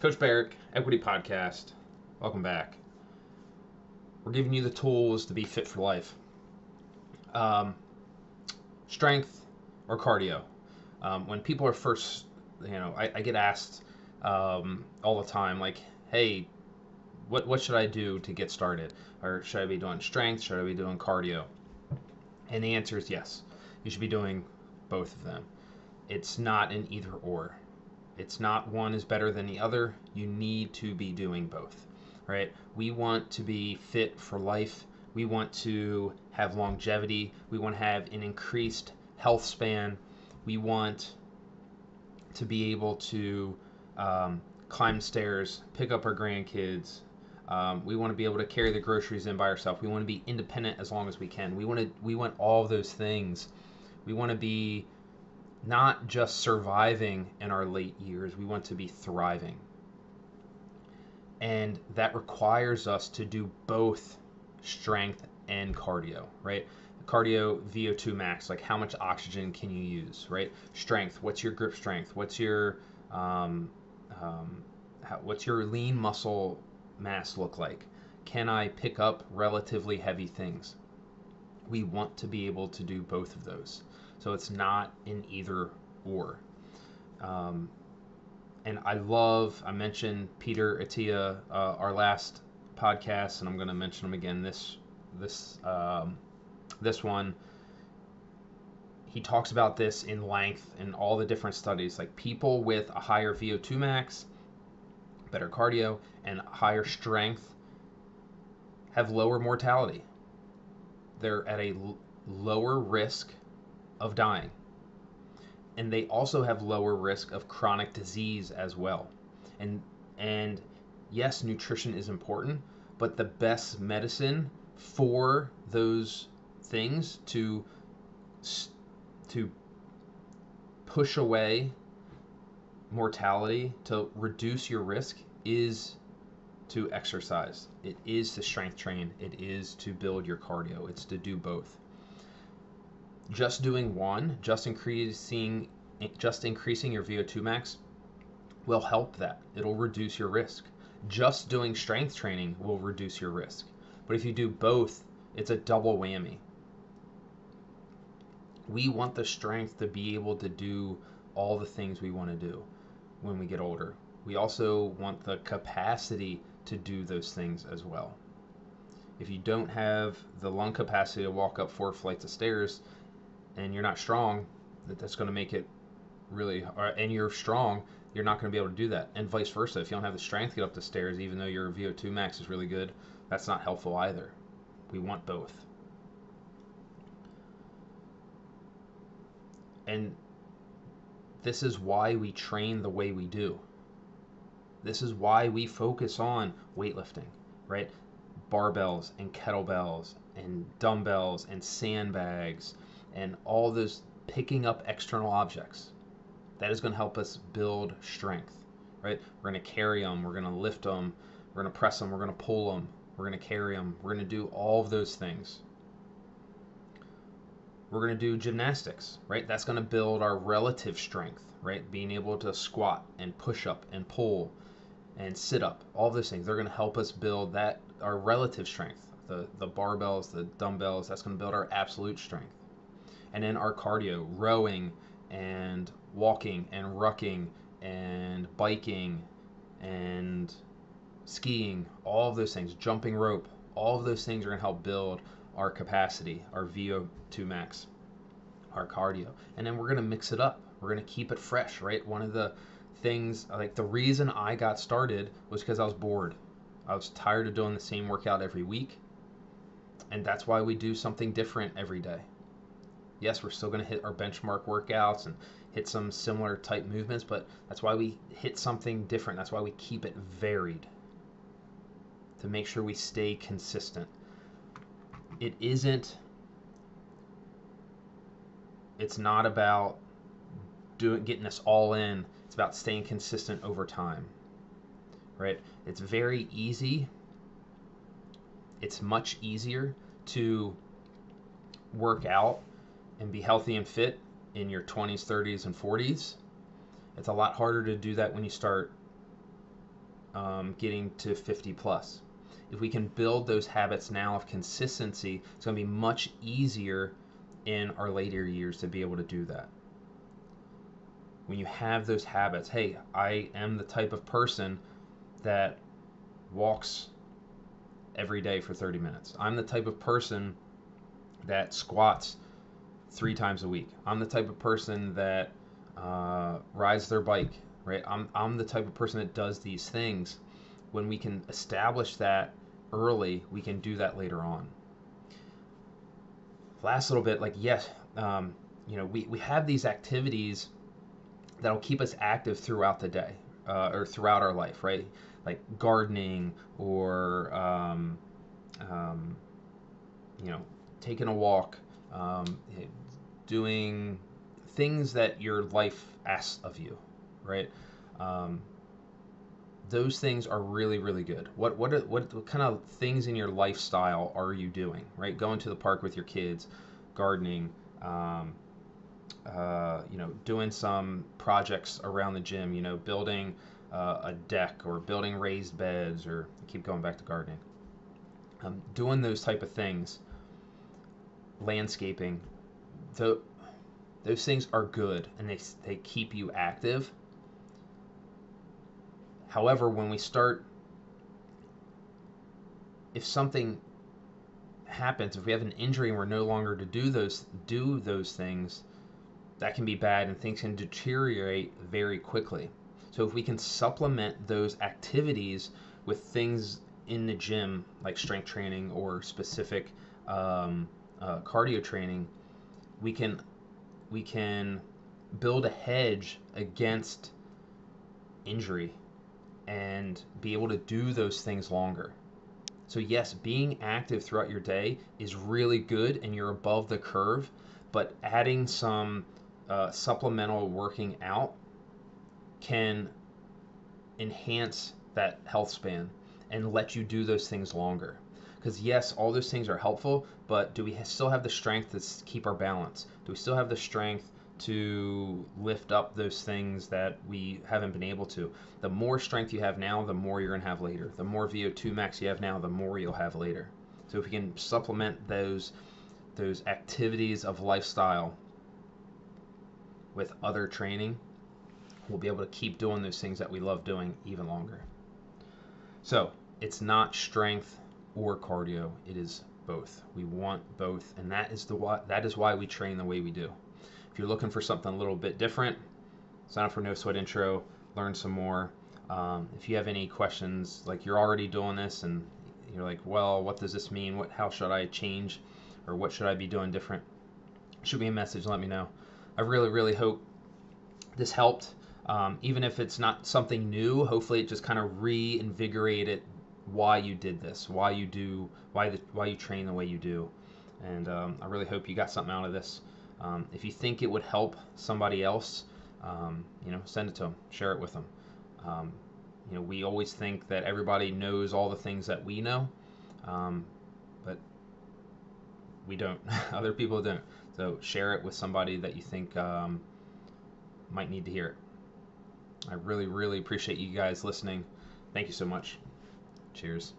Coach Berek, Equity Podcast. Welcome back. We're giving you the tools to be fit for life. Um, strength or cardio. Um, when people are first, you know, I, I get asked um, all the time, like, hey, what, what should I do to get started? Or should I be doing strength? Should I be doing cardio? And the answer is yes. You should be doing both of them. It's not an either or. It's not one is better than the other. You need to be doing both, right? We want to be fit for life. We want to have longevity. We want to have an increased health span. We want to be able to um, climb stairs, pick up our grandkids. Um, we want to be able to carry the groceries in by ourselves. We want to be independent as long as we can. We want to we want all those things. We want to be not just surviving in our late years. We want to be thriving. And that requires us to do both strength and cardio, right? Cardio VO2 max, like how much oxygen can you use, right? Strength, what's your grip strength? What's your um, um, how, what's your lean muscle mass look like? Can I pick up relatively heavy things? We want to be able to do both of those. So it's not in either or. Um, and I love, I mentioned Peter Attia, uh, our last podcast, and I'm going to mention him again this this um, this one. He talks about this in length in all the different studies. Like people with a higher VO2 max, better cardio, and higher strength have lower mortality. They're at a l- lower risk of dying. And they also have lower risk of chronic disease as well. And and yes, nutrition is important, but the best medicine for those things to to push away mortality to reduce your risk is to exercise it is to strength train it is to build your cardio it's to do both just doing one just increasing just increasing your vo2 max will help that it'll reduce your risk just doing strength training will reduce your risk but if you do both it's a double whammy we want the strength to be able to do all the things we want to do when we get older. We also want the capacity to do those things as well. If you don't have the lung capacity to walk up four flights of stairs and you're not strong, that that's going to make it really and you're strong, you're not going to be able to do that. And vice versa. If you don't have the strength to get up the stairs even though your VO2 max is really good, that's not helpful either. We want both. And this is why we train the way we do. This is why we focus on weightlifting, right? Barbells and kettlebells and dumbbells and sandbags and all those picking up external objects. That is going to help us build strength, right? We're going to carry them, we're going to lift them, we're going to press them, we're going to pull them, we're going to carry them, we're going to do all of those things we're going to do gymnastics, right? That's going to build our relative strength, right? Being able to squat and push up and pull and sit up, all those things. They're going to help us build that our relative strength. The the barbells, the dumbbells, that's going to build our absolute strength. And then our cardio, rowing and walking and rucking and biking and skiing, all of those things, jumping rope, all of those things are going to help build our capacity, our VO2 max, our cardio. And then we're going to mix it up. We're going to keep it fresh, right? One of the things, like the reason I got started was because I was bored. I was tired of doing the same workout every week. And that's why we do something different every day. Yes, we're still going to hit our benchmark workouts and hit some similar type movements, but that's why we hit something different. That's why we keep it varied to make sure we stay consistent. It isn't it's not about doing getting us all in. It's about staying consistent over time right? It's very easy it's much easier to work out and be healthy and fit in your 20s 30s and 40s it's a lot harder to do that when you start um, getting to 50 plus. If we can build those habits now of consistency, it's going to be much easier in our later years to be able to do that. When you have those habits, hey, I am the type of person that walks every day for 30 minutes. I'm the type of person that squats three times a week. I'm the type of person that uh, rides their bike, right? I'm, I'm the type of person that does these things. When we can establish that early, we can do that later on. Last little bit, like, yes, um, you know, we, we have these activities that'll keep us active throughout the day uh, or throughout our life, right? Like gardening or, um, um, you know, taking a walk, um, doing things that your life asks of you, right? Um, those things are really really good. What what, are, what what kind of things in your lifestyle are you doing? Right, going to the park with your kids, gardening, um, uh, you know, doing some projects around the gym. You know, building uh, a deck or building raised beds, or keep going back to gardening. Um, doing those type of things, landscaping, the, those things are good and they, they keep you active However, when we start, if something happens, if we have an injury and we're no longer to do those do those things, that can be bad and things can deteriorate very quickly. So if we can supplement those activities with things in the gym like strength training or specific um, uh, cardio training, we can we can build a hedge against injury and be able to do those things longer. So, yes, being active throughout your day is really good and you're above the curve, but adding some uh, supplemental working out can enhance that health span and let you do those things longer. Because, yes, all those things are helpful, but do we still have the strength to keep our balance? Do we still have the strength to lift up those things that we haven't been able to. The more strength you have now, the more you're going to have later. The more VO2 max you have now, the more you'll have later. So if we can supplement those those activities of lifestyle with other training, we'll be able to keep doing those things that we love doing even longer. So, it's not strength or cardio, it is both. We want both, and that is the why, that is why we train the way we do. If you're looking for something a little bit different, sign up for No Sweat Intro, learn some more. Um, if you have any questions, like you're already doing this and you're like, well, what does this mean? What, how should I change, or what should I be doing different? Shoot me a message, let me know. I really, really hope this helped. Um, even if it's not something new, hopefully it just kind of reinvigorated why you did this, why you do, why the, why you train the way you do, and um, I really hope you got something out of this. Um, if you think it would help somebody else, um, you know, send it to them, share it with them. Um, you know, we always think that everybody knows all the things that we know, um, but we don't. Other people don't. So share it with somebody that you think um, might need to hear it. I really, really appreciate you guys listening. Thank you so much. Cheers.